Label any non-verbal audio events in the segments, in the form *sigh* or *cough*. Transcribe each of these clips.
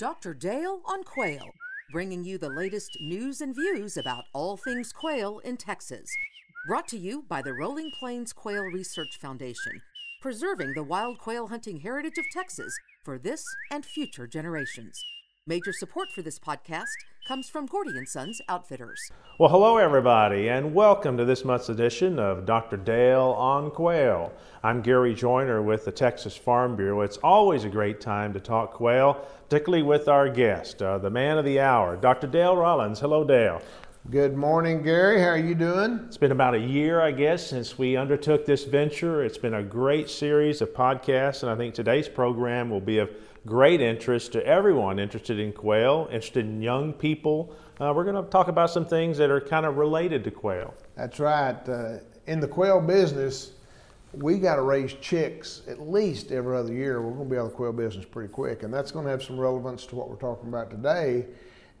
Dr. Dale on Quail, bringing you the latest news and views about all things quail in Texas. Brought to you by the Rolling Plains Quail Research Foundation, preserving the wild quail hunting heritage of Texas for this and future generations. Major support for this podcast comes from Gordy and Sons Outfitters. Well, hello everybody, and welcome to this month's edition of Dr. Dale on Quail. I'm Gary Joiner with the Texas Farm Bureau. It's always a great time to talk quail, particularly with our guest, uh, the man of the hour, Dr. Dale Rollins. Hello, Dale. Good morning, Gary. How are you doing? It's been about a year, I guess, since we undertook this venture. It's been a great series of podcasts, and I think today's program will be of great interest to everyone interested in quail, interested in young people. Uh, we're going to talk about some things that are kind of related to quail. That's right. Uh, in the quail business, we got to raise chicks at least every other year. We're going to be out of the quail business pretty quick, and that's going to have some relevance to what we're talking about today.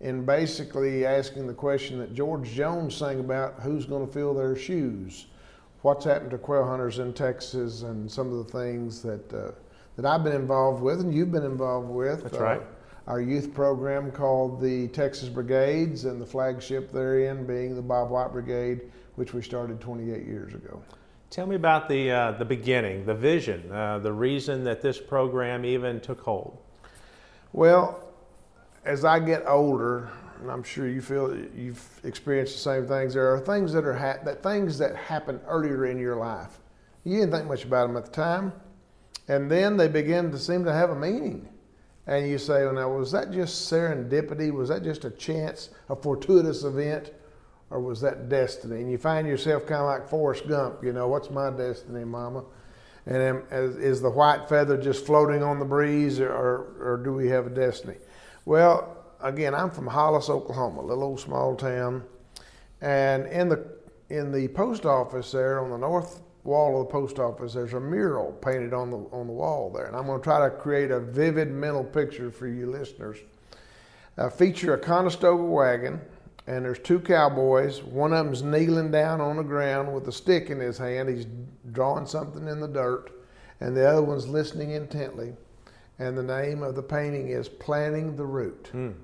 In basically asking the question that George Jones sang about who's going to fill their shoes? What's happened to quail hunters in Texas and some of the things that uh, that I've been involved with and you've been involved with. That's right. Uh, our youth program called the Texas Brigades, and the flagship therein being the Bob White Brigade, which we started 28 years ago. Tell me about the uh, the beginning, the vision, uh, the reason that this program even took hold. Well, as I get older, and I'm sure you feel you've experienced the same things. There are things that are ha- that things that happen earlier in your life. You didn't think much about them at the time and then they begin to seem to have a meaning. And you say, well, now, was that just serendipity? Was that just a chance, a fortuitous event? Or was that destiny? And you find yourself kind of like Forrest Gump, you know, what's my destiny, mama? And is the white feather just floating on the breeze, or, or, or do we have a destiny? Well, again, I'm from Hollis, Oklahoma, a little old small town. And in the, in the post office there on the north wall of the post office, there's a mural painted on the on the wall there, and I'm going to try to create a vivid mental picture for you listeners. Uh, feature a Conestoga wagon, and there's two cowboys. One of them's kneeling down on the ground with a stick in his hand. He's drawing something in the dirt, and the other one's listening intently. And the name of the painting is "Planting the Route." Mm.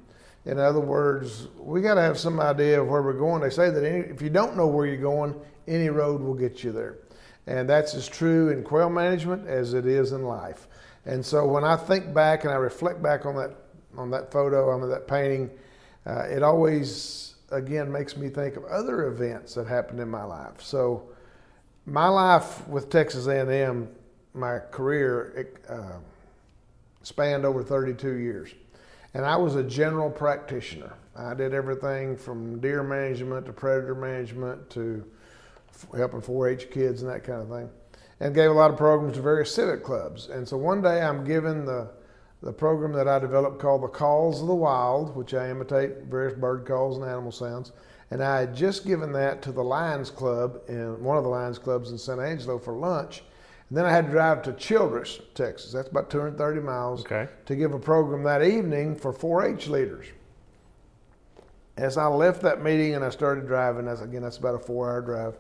In other words, we got to have some idea of where we're going. They say that any, if you don't know where you're going, any road will get you there. And that's as true in quail management as it is in life. And so when I think back and I reflect back on that on that photo, on that painting, uh, it always again makes me think of other events that happened in my life. So my life with Texas A&M, my career it, uh, spanned over 32 years, and I was a general practitioner. I did everything from deer management to predator management to helping 4-H kids and that kind of thing, and gave a lot of programs to various civic clubs. And so one day I'm given the the program that I developed called the Calls of the Wild, which I imitate various bird calls and animal sounds. And I had just given that to the Lions Club in one of the Lions clubs in San Angelo for lunch. And then I had to drive to Childress, Texas. That's about 230 miles okay. to give a program that evening for 4-H leaders. As I left that meeting and I started driving, that's again that's about a four-hour drive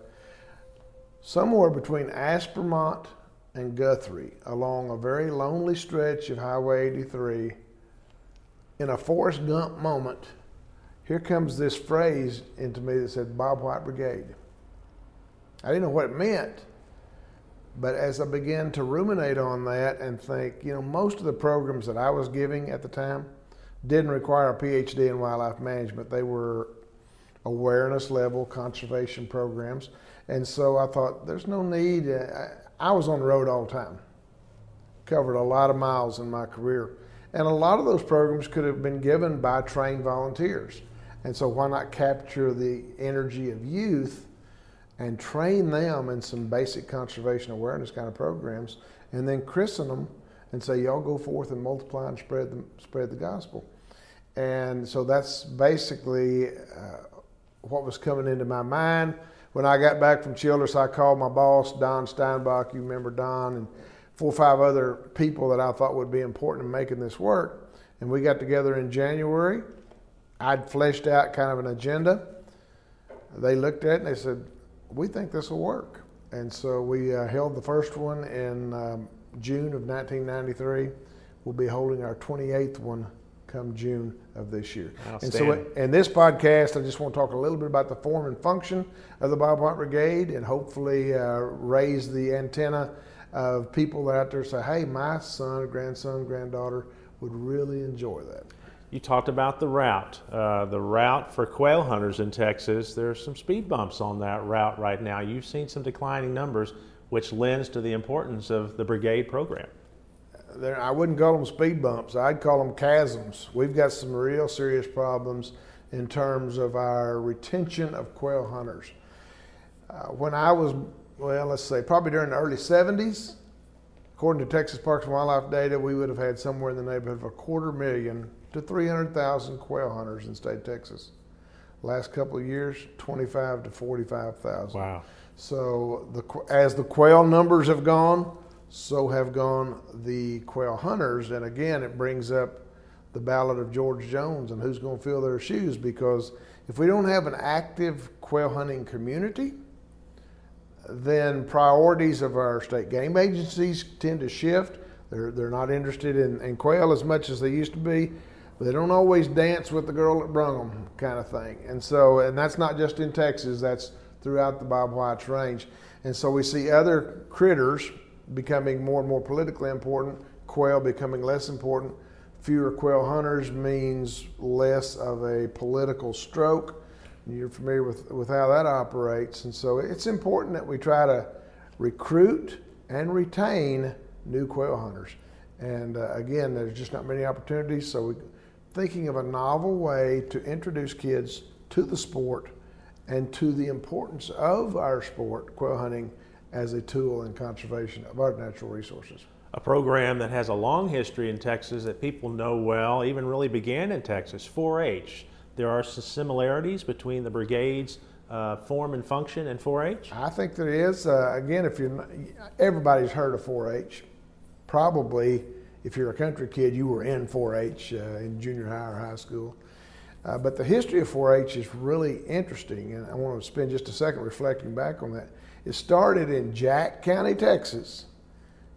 somewhere between Aspermont and Guthrie along a very lonely stretch of Highway 83, in a Forrest Gump moment, here comes this phrase into me that said Bob White Brigade. I didn't know what it meant, but as I began to ruminate on that and think, you know, most of the programs that I was giving at the time didn't require a PhD in wildlife management. They were awareness level conservation programs. And so I thought, there's no need. I, was on the road all the time, covered a lot of miles in my career. And a lot of those programs could have been given by trained volunteers. And so why not capture the energy of youth and train them in some basic conservation awareness kind of programs and then christen them and say, y'all go forth and multiply and spread the, spread the gospel. And so that's basically uh, what was coming into my mind when I got back from Childress, I called my boss, Don Steinbach. You remember Don and four or five other people that I thought would be important in making this work. And we got together in January. I'd fleshed out kind of an agenda. They looked at it and they said, We think this will work. And so we uh, held the first one in um, June of 1993. We'll be holding our 28th one come June of this year. And so, in this podcast, I just want to talk a little bit about the form and function of the Bob White Brigade, and hopefully uh, raise the antenna of people that out there say, "Hey, my son, grandson, granddaughter would really enjoy that." You talked about the route. Uh, the route for quail hunters in Texas, there's some speed bumps on that route right now. You've seen some declining numbers, which lends to the importance of the brigade program. There, I wouldn't call them speed bumps. I'd call them chasms. We've got some real serious problems in terms of our retention of quail hunters. Uh, when I was, well, let's say probably during the early 70s, according to Texas Parks and Wildlife data, we would have had somewhere in the neighborhood of a quarter million to 300,000 quail hunters in the state of Texas. Last couple of years, 25 to 45,000. Wow. So the, as the quail numbers have gone, so have gone the quail hunters. And again, it brings up the ballad of George Jones and who's going to fill their shoes because if we don't have an active quail hunting community, then priorities of our state game agencies tend to shift. They're, they're not interested in, in quail as much as they used to be. They don't always dance with the girl that brung them, kind of thing. And so, and that's not just in Texas, that's throughout the Bob White's range. And so we see other critters becoming more and more politically important, quail becoming less important. Fewer quail hunters means less of a political stroke. You're familiar with, with how that operates. And so it's important that we try to recruit and retain new quail hunters. And uh, again, there's just not many opportunities. So we're thinking of a novel way to introduce kids to the sport and to the importance of our sport, quail hunting, as a tool in conservation of our natural resources. A program that has a long history in Texas that people know well, even really began in Texas 4 H. There are some similarities between the brigade's uh, form and function and 4 H. I think there is. Uh, again, if you're not, everybody's heard of 4-H. Probably, if you're a country kid, you were in 4-H uh, in junior high or high school. Uh, but the history of 4-H is really interesting, and I want to spend just a second reflecting back on that. It started in Jack County, Texas,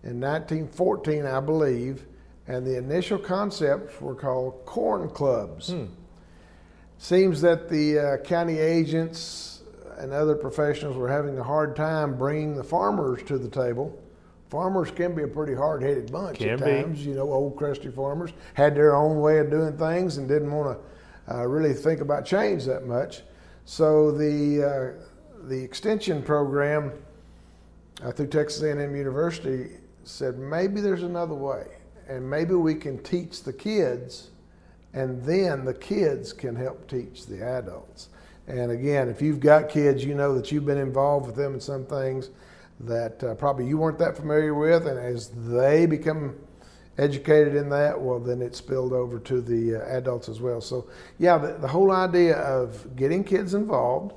in 1914, I believe, and the initial concepts were called corn clubs. Seems that the uh, county agents and other professionals were having a hard time bringing the farmers to the table. Farmers can be a pretty hard-headed bunch Can at be. times. You know, old crusty farmers had their own way of doing things and didn't want to uh, really think about change that much. So the uh, the extension program uh, through Texas A&M University said maybe there's another way, and maybe we can teach the kids, and then the kids can help teach the adults. And again, if you've got kids, you know that you've been involved with them in some things that uh, probably you weren't that familiar with, and as they become educated in that, well, then it spilled over to the uh, adults as well. So, yeah, the, the whole idea of getting kids involved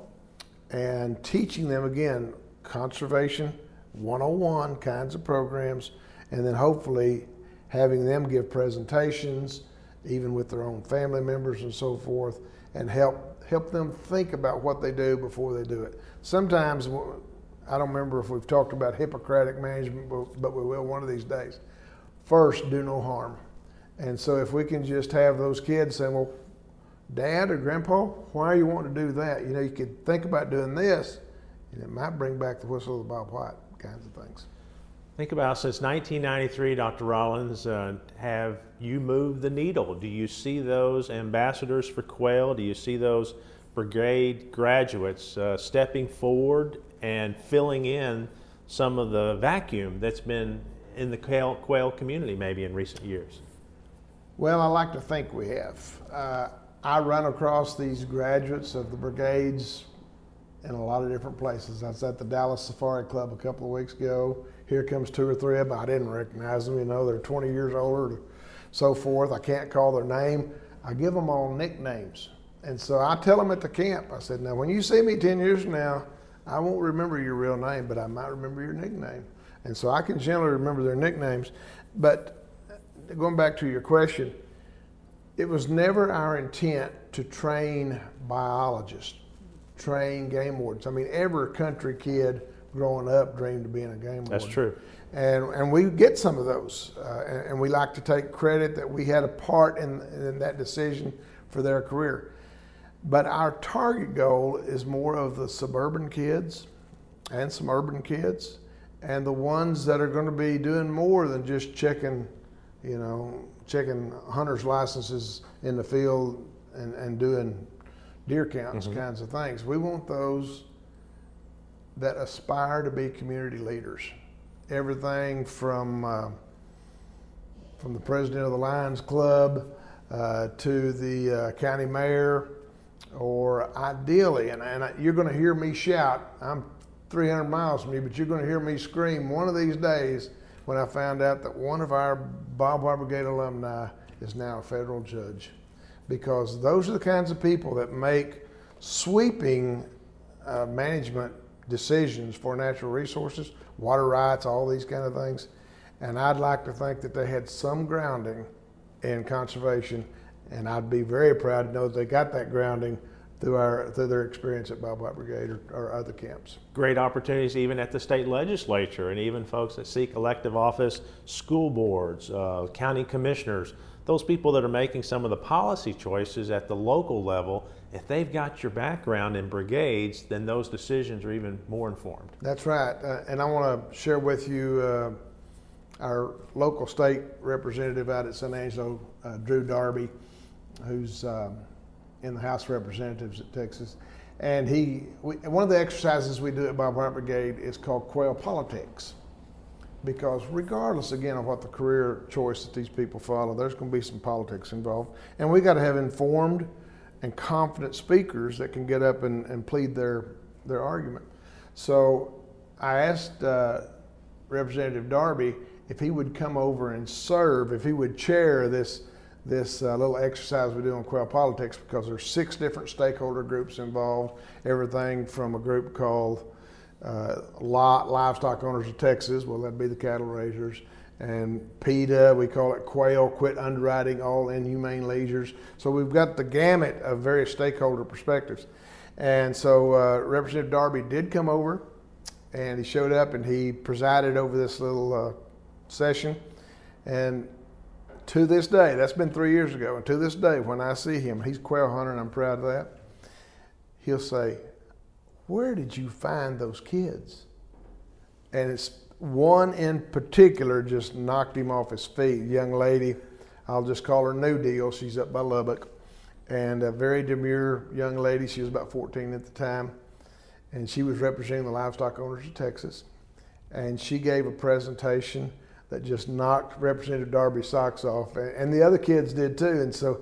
and teaching them again conservation 101 kinds of programs, and then hopefully having them give presentations, even with their own family members and so forth, and help help them think about what they do before they do it. Sometimes I don't remember if we've talked about Hippocratic management, but, we will one of these days. First, do no harm. And so if we can just have those kids saying, well, Dad or Grandpa, why are you wanting to do that? You know, you could think about doing this, and it might bring back the whistle of Bob White kinds of things. Think about since 1993, Dr. Rollins, uh, have you moved the needle? Do you see those ambassadors for quail? Do you see those brigade graduates uh, stepping forward and filling in some of the vacuum that's been in the quail, quail community maybe in recent years? Well, I like to think we have. Uh, I run across these graduates of the brigades in a lot of different places. I was at the Dallas Safari Club a couple of weeks ago. Here comes two or three of them. I didn't recognize them. You know, they're 20 years older, so forth. I can't call their name. I give them all nicknames. And so I tell them at the camp, I said, now when you see me 10 years from now, I won't remember your real name, but I might remember your nickname. And so I can generally remember their nicknames. But uh, going back to your question, it was never our intent to train biologists, train game wardens. I mean, every country kid growing up dreamed of being a game warden. That's true. And, and we get some of those. Uh, and, and, we like to take credit that we had a part in, in that decision for their career. But our target goal is more of the suburban kids and some urban kids and the ones that are going to be doing more than just checking, you know, checking hunter's licenses in the field and, and doing deer counts mm-hmm. kinds of things. We want those that aspire to be community leaders. Everything from uh, from the president of the Lions Club uh, to the uh, county mayor, or ideally, and, and I, you're going to hear me shout. I'm 300 miles from you, but you're going to hear me scream one of these days when I found out that one of our Bob White Brigade alumni is now a federal judge. Because those are the kinds of people that make sweeping uh, management decisions for natural resources, water rights, all these kind of things. And I'd like to think that they had some grounding in conservation, and I'd be very proud to know that they got that grounding through our through their experience at Bob White Brigade or, or, other camps. Great opportunities even at the state legislature and even folks that seek elective office, school boards, uh, county commissioners, those people that are making some of the policy choices at the local level. If they've got your background in brigades, then those decisions are even more informed. That's right, uh, and I want to share with you. Uh, our local state representative out at San Angelo, uh, Drew Darby, who's um, in the House of Representatives at Texas. And he, we, one of the exercises we do at Bob Brigade is called Quail Politics. Because regardless, again, of what the career choice that these people follow, there's going to be some politics involved. And we got to have informed and confident speakers that can get up and, and plead their, their argument. So I asked uh, Representative Darby if he would come over and serve, if he would chair this this uh, little exercise we do on quail politics because there's six different stakeholder groups involved. Everything from a group called uh, Livestock Owners of Texas, well, that'd be the cattle raisers, and PETA, we call it Quail Quit Underwriting All Inhumane Leisures. So we've got the gamut of various stakeholder perspectives. And so uh, Representative Darby did come over, and he showed up and he presided over this little uh, session. And to this day, that's been three years ago, and to this day, when I see him, he's quail hunter, and I'm proud of that. He'll say, "Where did you find those kids?" And it's one in particular just knocked him off his feet. Young lady, I'll just call her New Deal. She's up by Lubbock, and a very demure young lady. She was about 14 at the time, and she was representing the livestock owners of Texas. And she gave a presentation that just knocked Representative Darby's socks off, and the other kids did too. And so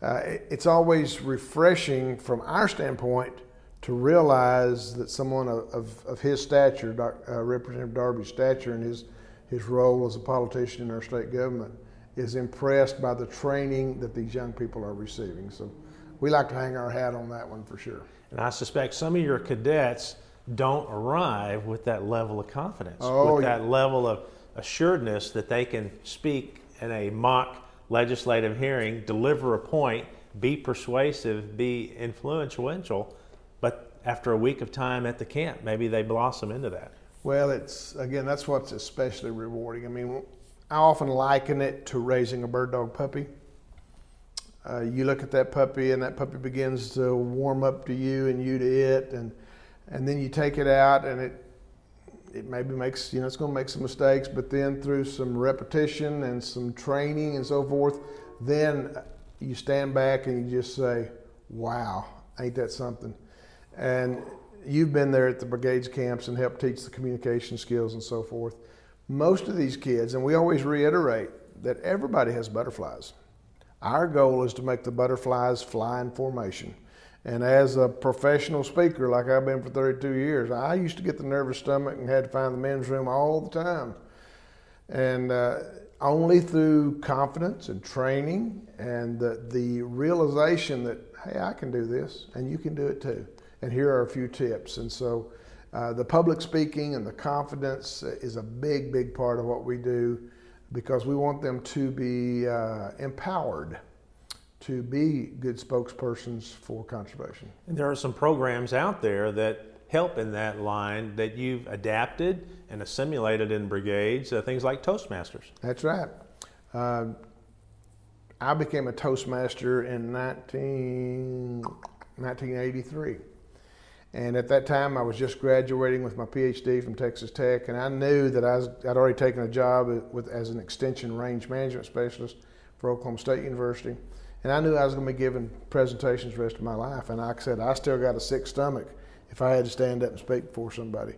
uh, it's always refreshing from our standpoint to realize that someone of, of, of his stature, uh, Representative Darby's stature, and his, his role as a politician in our state government is impressed by the training that these young people are receiving. So we like to hang our hat on that one for sure. And I suspect some of your cadets don't arrive with that level of confidence, oh, with that level of assuredness that they can speak in a mock legislative hearing, deliver a point, be persuasive, be influential, but after a week of time at the camp, maybe they blossom into that. Well, it's again, that's what's especially rewarding. I mean, I often liken it to raising a bird dog puppy. Uh, you look at that puppy, and that puppy begins to warm up to you, and you to it, and and then you take it out, and it it maybe makes you know it's going to make some mistakes, but then through some repetition and some training and so forth, then you stand back and you just say, "Wow, ain't that something?" And you've been there at the brigades camps and helped teach the communication skills and so forth. Most of these kids, and we always reiterate that everybody has butterflies. Our goal is to make the butterflies fly in formation. And as a professional speaker, like I've been for 32 years, I used to get the nervous stomach and had to find the men's room all the time. And uh, only through confidence and training and the, the realization that, hey, I can do this and you can do it too. And here are a few tips. And so uh, the public speaking and the confidence is a big, big part of what we do because we want them to be uh, empowered to be good spokespersons for conservation. And there are some programs out there that help in that line that you've adapted and assimilated in brigades, uh, things like Toastmasters. That's right. Uh, I became a Toastmaster in 19, 1983. And at that time, I was just graduating with my PhD from Texas Tech, and I knew that I I'd already taken a job with, as an extension range management specialist for Oklahoma State University. And I knew I was going to be giving presentations the rest of my life. And like I said, I still got a sick stomach if I had to stand up and speak before somebody.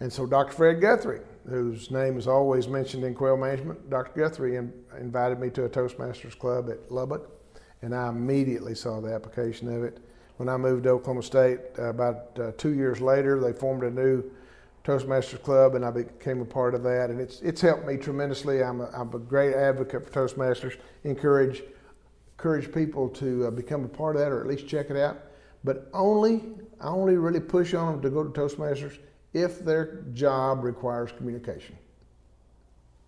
And so Dr. Fred Guthery, whose name is always mentioned in quail management, Dr. Guthery in, invited me to a Toastmasters club at Lubbock, and I immediately saw the application of it when I moved to Oklahoma State, uh, about uh, two years later, they formed a new Toastmasters Club, and I became a part of that. And it's it's helped me tremendously. I'm a, I'm a great advocate for Toastmasters. Encourage encourage people to uh, become a part of that, or at least check it out. But only I only really push on them to go to Toastmasters if their job requires communication.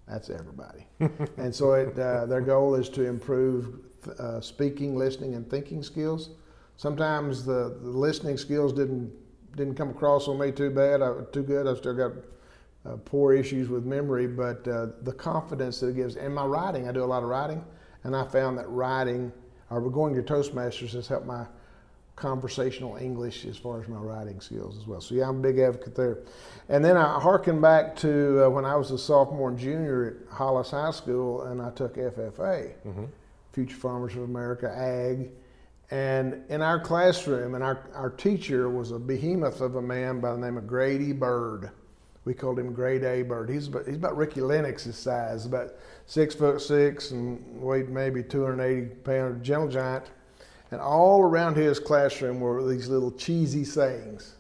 That's everybody. *laughs* and so it, uh, their goal is to improve uh, speaking, listening, and thinking skills sometimes the, the listening skills didn't didn't come across on me too bad, I, too good. I still got uh, poor issues with memory, but uh, the confidence that it gives. And my writing, I do a lot of writing, and I found that writing, or going to Toastmasters, has helped my conversational English as far as my writing skills as well. So yeah, I'm a big advocate there. And then I harken back to uh, when I was a sophomore and junior at Hollis High School, and I took FFA, mm-hmm. Future Farmers of America Ag and in our classroom, and our, our teacher was a behemoth of a man by the name of Grady Bird. We called him Grade A Bird. He's about, he's about Ricky Lennox's size, about six foot six and weighed maybe 280 pounds, gentle giant. And all around his classroom were these little cheesy sayings.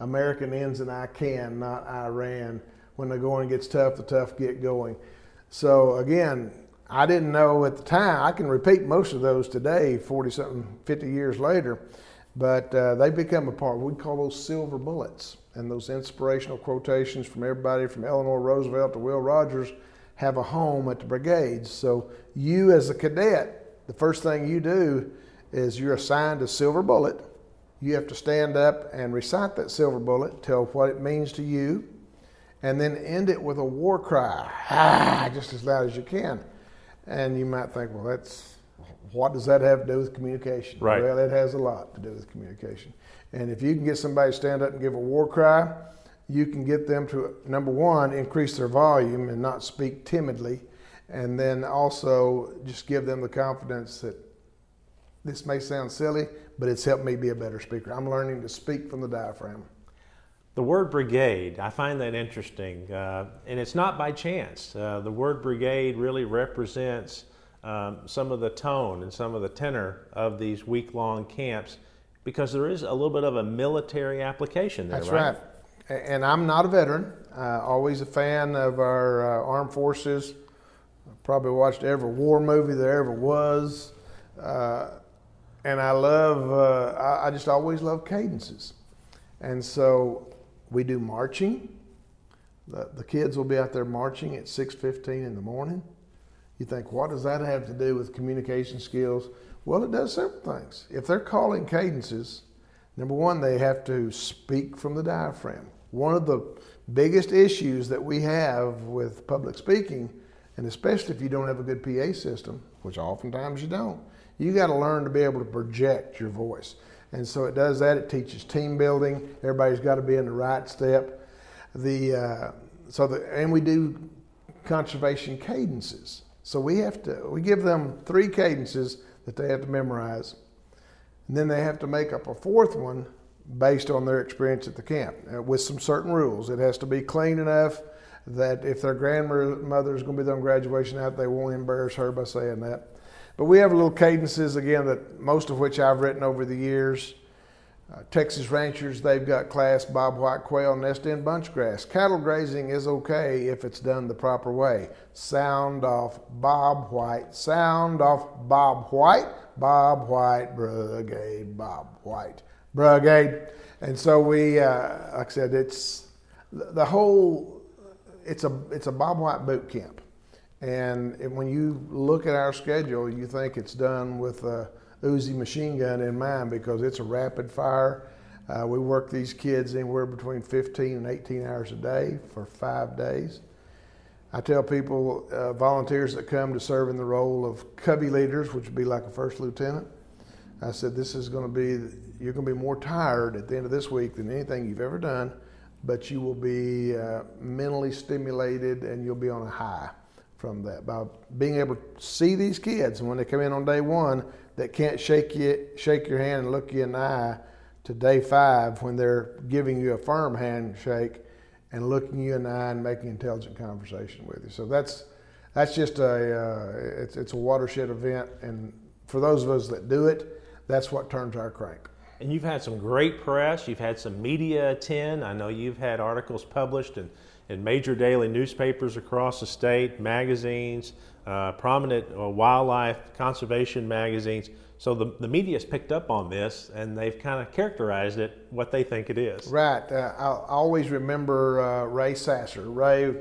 American ends and I can, not I ran. When the going gets tough, the tough get going. So again, I didn't know at the time. I can repeat most of those today, 40 something, 50 years later, but uh, they become a part. We call those silver bullets. And those inspirational quotations from everybody from Eleanor Roosevelt to Will Rogers have a home at the brigades. So, you as a cadet, the first thing you do is you're assigned a silver bullet. You have to stand up and recite that silver bullet, tell what it means to you, and then end it with a war cry, ah, just as loud as you can. And you might think, well, that's what does that have to do with communication? Right. Well, it has a lot to do with communication. And if you can get somebody to stand up and give a war cry, you can get them to number one increase their volume and not speak timidly, and then also just give them the confidence that this may sound silly, but it's helped me be a better speaker. I'm learning to speak from the diaphragm. The word brigade, I find that interesting, uh, and it's not by chance. Uh, the word brigade really represents um, some of the tone and some of the tenor of these week long camps because there is a little bit of a military application there, That's right? right. And I'm not a veteran, uh, always a fan of our uh, armed forces. Probably watched every war movie there ever was. Uh, and I love, uh, I, I just always love cadences. And so we do marching. The, the kids will be out there marching at 6.15 in the morning. You think, what does that have to do with communication skills? Well, it does several things. If they're calling cadences, number one, they have to speak from the diaphragm. One of the biggest issues that we have with public speaking, and especially if you don't have a good PA system, which oftentimes you don't, you got to learn to be able to project your voice. And so it does that. It teaches team building. Everybody's got to be in the right step. The uh, so the and we do conservation cadences. So we have to we give them three cadences that they have to memorize, and then they have to make up a fourth one based on their experience at the camp uh, with some certain rules. It has to be clean enough that if their grandmother is going to be there on graduation night, they won't embarrass her by saying that. But we have little cadences, again, that most of which I've written over the years. Uh, Texas ranchers, they've got class bob white quail nest in bunch grass. Cattle grazing is okay if it's done the proper way. Sound off bob white, sound off bob white, bob white, brigade, bob white, brigade. And so we, uh, like I said, it's the whole, it's a, it's a bob white boot camp. And when you look at our schedule, you think it's done with a Uzi machine gun in mind because it's a rapid fire. Uh, we work these kids anywhere between 15 and 18 hours a day for five days. I tell people, uh, volunteers that come to serve in the role of covey leaders, which would be like a first lieutenant, I said, this is going to be, you're going to be more tired at the end of this week than anything you've ever done, but you will be uh, mentally stimulated and you'll be on a high from that by being able to see these kids and when they come in on day one that can't shake you shake your hand and look you in the eye to day five when they're giving you a firm handshake and looking you in the eye and making intelligent conversation with you. So that's that's just a uh, it's, it's a watershed event. And for those of us that do it that's what turns our crank. And you've had some great press. You've had some media attend. I know you've had articles published and in major daily newspapers across the state, magazines, uh, prominent uh, wildlife conservation magazines. So the, the media has picked up on this and they've kind of characterized it what they think it is. Right. Uh, I always remember uh, Ray Sasser. Ray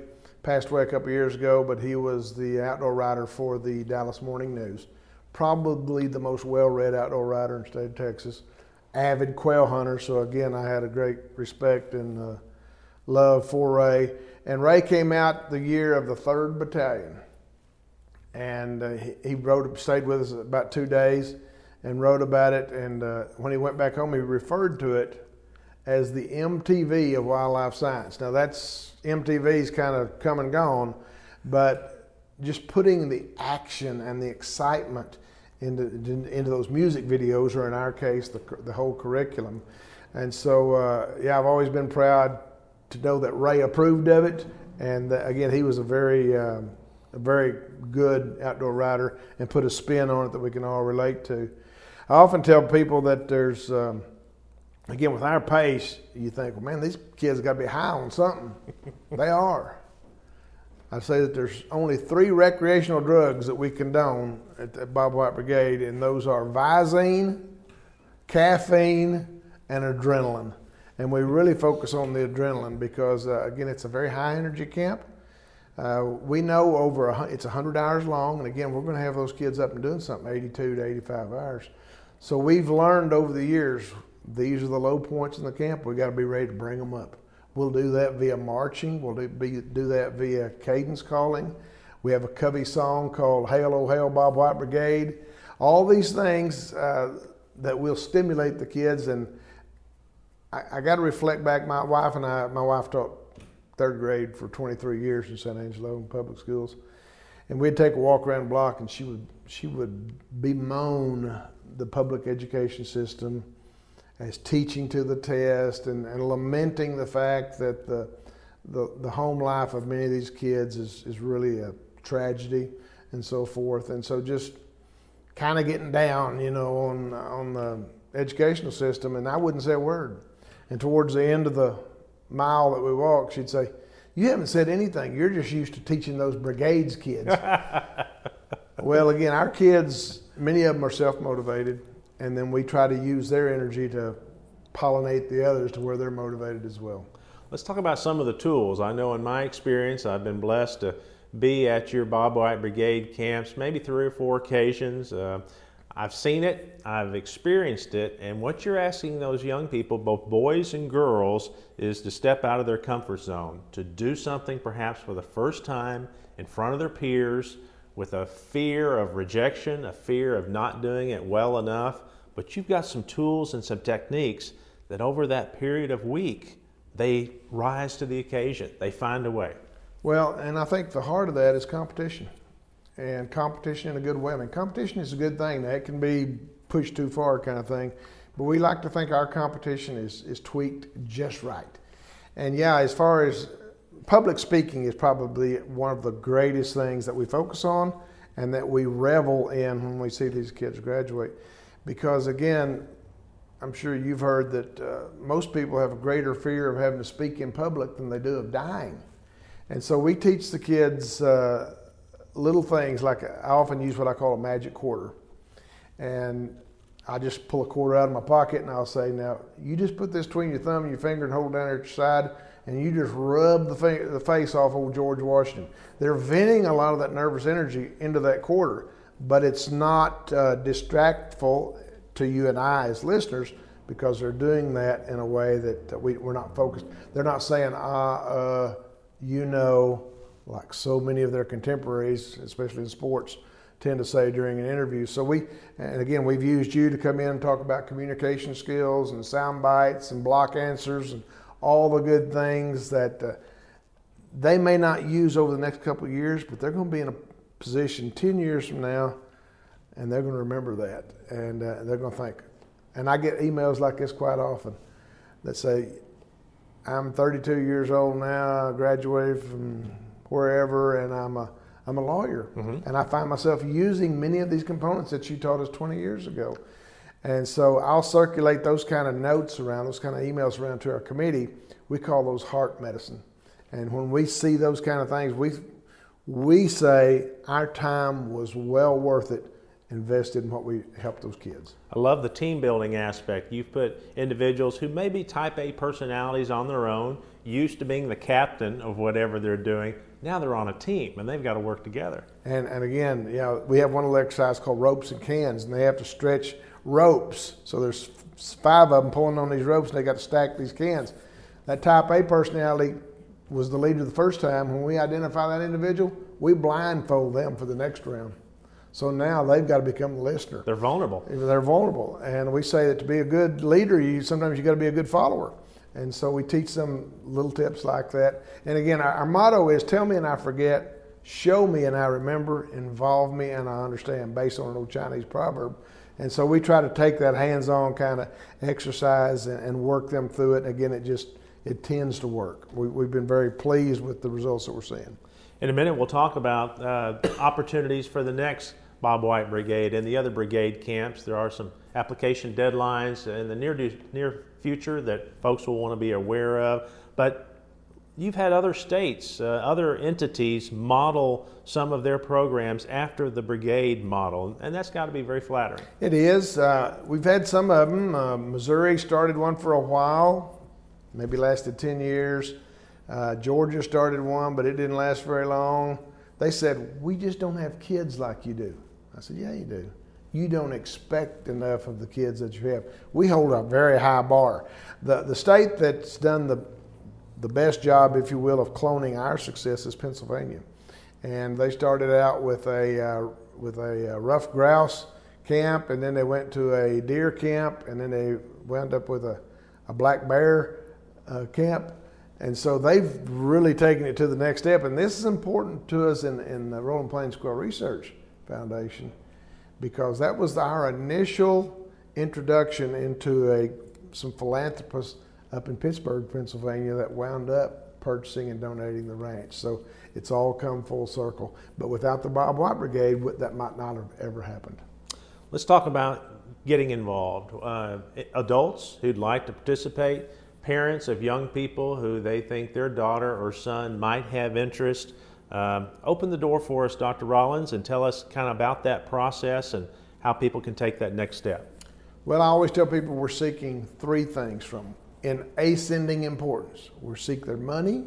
passed away a couple years ago, but he was the outdoor writer for the Dallas Morning News. Probably the most well read outdoor writer in the state of Texas. Avid quail hunter. So, again, I had a great respect and uh, love for Ray. And Ray came out the year of the 3rd Battalion. And uh, he, he, wrote, stayed with us about two days and wrote about it. And uh, when he went back home, he referred to it as the MTV of wildlife science. Now, that's MTV's kind of come and gone, but just putting the action and the excitement into, into those music videos, or in our case, the, the whole curriculum. And so, uh, yeah, I've always been proud to know that Ray approved of it. And uh, again, he was a very, um, a very good outdoor rider and put a spin on it that we can all relate to. I often tell people that there's, um, again, with our pace, you think, well, man, these kids got to be high on something. *laughs* they are. I say that there's only three recreational drugs that we condone at the Bob White Brigade, and those are Visine, caffeine, and adrenaline and we really focus on the adrenaline because uh, again it's a very high energy camp. Uh, we know over a, it's 100 hours long and again we're going to have those kids up and doing something 82 to 85 hours. So we've learned over the years these are the low points in the camp We've got to be ready to bring them up. We'll do that via marching we'll do, be, do that via cadence calling. We have a covey song called hail oh hail bob white brigade. All these things uh, that will stimulate the kids and I, I got to reflect back. My wife and I, my wife taught third grade for 23 years in San Angelo in public schools, and we'd take a walk around the block, and she would she would bemoan the public education system as teaching to the test and, and lamenting the fact that the, the, the home life of many of these kids is, is really a tragedy and so forth. And so just kind of getting down, you know, on, on the educational system. And I wouldn't say a word. And towards the end of the mile that we walked, she'd say, You haven't said anything. You're just used to teaching those brigades kids. *laughs* well, again, our kids, many of them are self motivated, and then we try to use their energy to pollinate the others to where they're motivated as well. Let's talk about some of the tools. I know in my experience, I've been blessed to be at your Bob White Brigade camps maybe three or four occasions. Uh, I've seen it, I've experienced it, and what you're asking those young people, both boys and girls, is to step out of their comfort zone, to do something perhaps for the first time in front of their peers with a fear of rejection, a fear of not doing it well enough. But you've got some tools and some techniques that over that period of week, they rise to the occasion, they find a way. Well, and I think the heart of that is competition and competition in a good way. I mean, competition is a good thing. That can be pushed too far, kind of thing. But we like to think our competition is, is tweaked just right. And yeah, as far as public speaking is probably one of the greatest things that we focus on and that we revel in when we see these kids graduate. Because again, I'm sure you've heard that uh, most people have a greater fear of having to speak in public than they do of dying. And so we teach the kids uh, little things like I often use what I call a magic quarter. And I just pull a quarter out of my pocket and I'll say, now you just put this between your thumb and your finger and hold it down at your side and you just rub the, the face off old George Washington. They're venting a lot of that nervous energy into that quarter, but it's not uh, distractful to you and I as listeners because they're doing that in a way that, that we, we're not focused. They're not saying, ah, uh, you know, like so many of their contemporaries, especially in sports, tend to say during an interview. So we, and again, we've used you to come in and talk about communication skills and sound bites and block answers and all the good things that uh, they may not use over the next couple of years, but they're going to be in a position 10 years from now and they're going to remember that and uh, they're going to think. And I get emails like this quite often that say, I'm 32 years old now, I graduated from wherever, and I'm a I'm a lawyer, mm-hmm. and I find myself using many of these components that you taught us 20 years ago. And so I'll circulate those kind of notes around, those kind of emails around to our committee. We call those heart medicine. And when we see those kind of things, we we say our time was well worth it invested in what we help those kids. I love the team building aspect. You've put individuals who may be type A personalities on their own, used to being the captain of whatever they're doing, now they're on a team and they've got to work together. And, and again, you know, we have one little exercise called ropes and cans, and they have to stretch ropes. So there's five of them pulling on these ropes, and they got to stack these cans. That type A personality was the leader the first time. When we identify that individual, we blindfold them for the next round. So now they've got to become the listener. They're vulnerable. They're vulnerable, and we say that to be a good leader, you sometimes you got to be a good follower. And so we teach them little tips like that. And again, our, our, motto is tell me and I forget, show me and I remember, involve me and I understand, based on an old Chinese proverb. And so we try to take that hands-on kind of exercise and, and, work them through it. And again, it just it tends to work. We, we've been very pleased with the results that we're seeing. In a minute, we'll talk about uh, opportunities for the next Bob White Brigade and the other brigade camps. There are some application deadlines in the near near future that folks will want to be aware of. But you've had other states, uh, other entities model some of their programs after the brigade model, and that's got to be very flattering. It is. Uh, we've had some of them. Uh, Missouri started one for a while, maybe lasted 10 years. Uh, Georgia started one, but it didn't last very long. They said, We just don't have kids like you do. I said, Yeah, you do you don't expect enough of the kids that you have. We hold a very high bar. The, the state that's done the, the best job, if you will, of cloning our success is Pennsylvania. And they started out with a, uh, with a uh, ruffed grouse camp, and then they went to a deer camp, and then they wound up with a, a black bear uh, camp. And so they've really taken it to the next step. And this is important to us in, in the Rolling Plains Quail Research Foundation because that was our initial introduction into a some philanthropists up in Pittsburgh, Pennsylvania, that wound up purchasing and donating the ranch. So it's all come full circle. But without the Bob White Brigade, that might not have ever happened. Let's talk about getting involved. Uh, adults who'd like to participate, parents of young people who they think their daughter or son might have interest. Um, open the door for us, Dr. Rollins, and tell us kind of about that process and how people can take that next step. Well, I always tell people we're seeking three things from in ascending importance. We seek their money,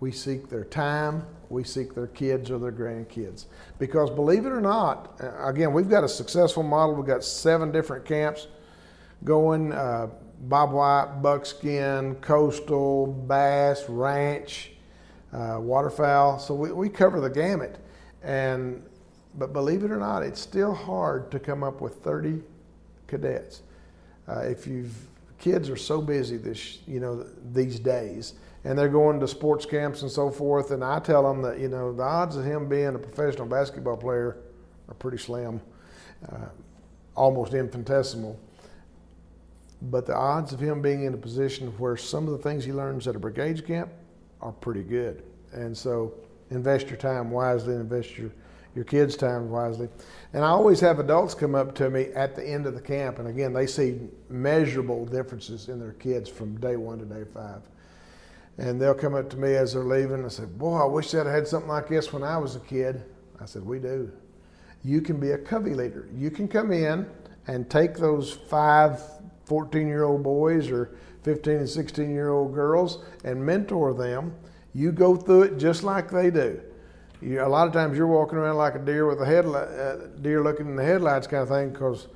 we seek their time, we seek their kids or their grandkids. Because believe it or not, uh, again, we've got a successful model. We've got seven different camps going uh, Bob White, Buckskin, Coastal, Bass, Ranch uh, waterfowl. So we, we cover the gamut. And but believe it or not, it's still hard to come up with 30 cadets. Uh, if you've kids are so busy this you know these days, and they're going to sports camps and so forth. And I tell them that you know the odds of him being a professional basketball player are pretty slim, uh, almost infinitesimal. But the odds of him being in a position where some of the things he learns at a brigades camp are pretty good. And so invest your time wisely, invest your, your kids' time wisely. And I always have adults come up to me at the end of the camp, and again, they see measurable differences in their kids from day one to day five. And they'll come up to me as they're leaving and say, Boy, I wish I'd had something like this when I was a kid. I said, We do. You can be a covey leader. You can come in and take those five 14 year old boys or 15 and 16 year old girls and mentor them. You go through it just like they do. You, a lot of times you're walking around like a deer with a headlight, uh, deer looking in the headlights kind of thing because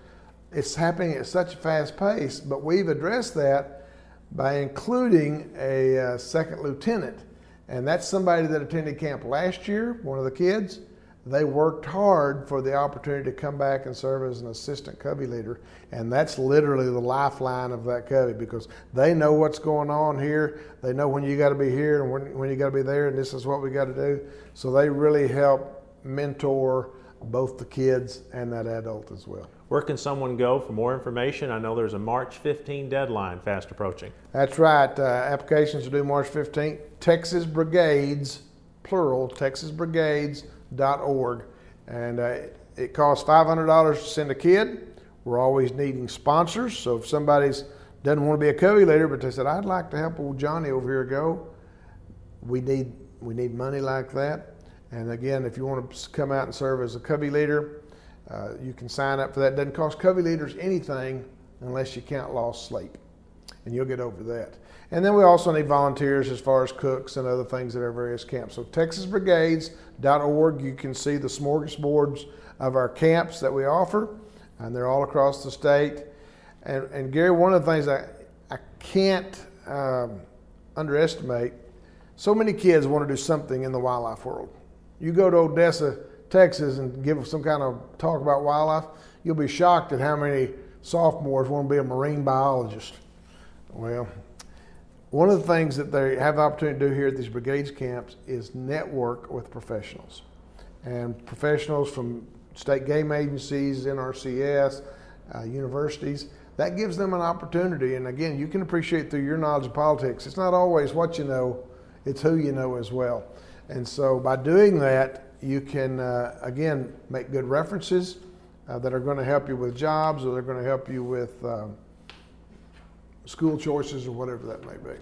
it's happening at such a fast pace, but we've addressed that by including a uh, second lieutenant. And that's somebody that attended camp last year, one of the kids. They worked hard for the opportunity to come back and serve as an assistant covey leader. And that's literally the lifeline of that covey because they know what's going on here. They know when you got to be here and when, when you got to be there, and this is what we got to do. So they really help mentor both the kids and that adult as well. Where can someone go for more information? I know there's a March 15 deadline fast approaching. That's right. Uh, applications are due March 15th. Texas Brigades, plural, texasbrigades.org. And uh, it costs $500 to send a kid. We're always needing sponsors. So if somebody's doesn't want to be a covey leader, but they said, I'd like to help old Johnny over here go, we need, we need money like that. And again, if you want to come out and serve as a covey leader, uh, you can sign up for that. It doesn't cost covey leaders anything unless you count lost sleep, and you'll get over that. And then we also need volunteers as far as cooks and other things at our various camps. So texasbrigades.org, you can see the smorgasbords of our camps that we offer, and they're all across the state. And, and Gary, one of the things I, I can't um, underestimate, so many kids want to do something in the wildlife world. You go to Odessa, Texas, and give some kind of talk about wildlife, you'll be shocked at how many sophomores want to be a marine biologist. Well, one of the things that they have the opportunity to do here at these brigades camps is network with professionals. And professionals from state game agencies, NRCS, uh, universities, that gives them an opportunity. And again, you can appreciate through your knowledge of politics, it's not always what you know, it's who you know as well. And so by doing that, you can, uh, again, make good references uh, that are going to help you with jobs or they're going to help you with um, school choices or whatever that may be.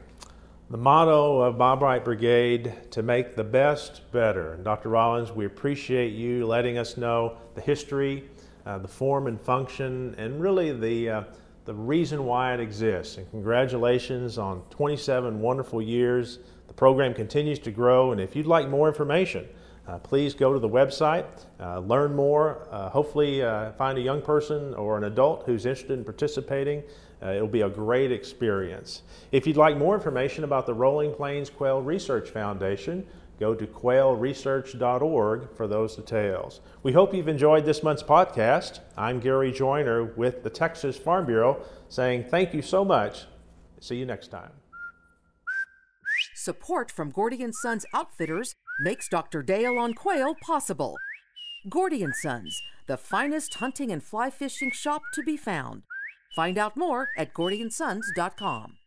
The motto of Bobwhite Brigade to make the best better. Dr. Rollins, we appreciate you letting us know the history, uh, the form and function, and really the, uh, the reason why it exists. And congratulations on 27 wonderful years The program continues to grow, and if you'd like more information, uh, please go to the website, uh, learn more, uh, hopefully uh, find a young person or an adult who's interested in participating. Uh, it'll be a great experience. If you'd like more information about the Rolling Plains Quail Research Foundation, go to quailresearch.org for those details. We hope you've enjoyed this month's podcast. I'm Gary Joiner with the Texas Farm Bureau saying thank you so much. See you next time. Support from Gordy and Sons Outfitters makes Dr. Dale on Quail possible. Gordy and Sons, the finest hunting and fly fishing shop to be found. Find out more at gordyandsons.com.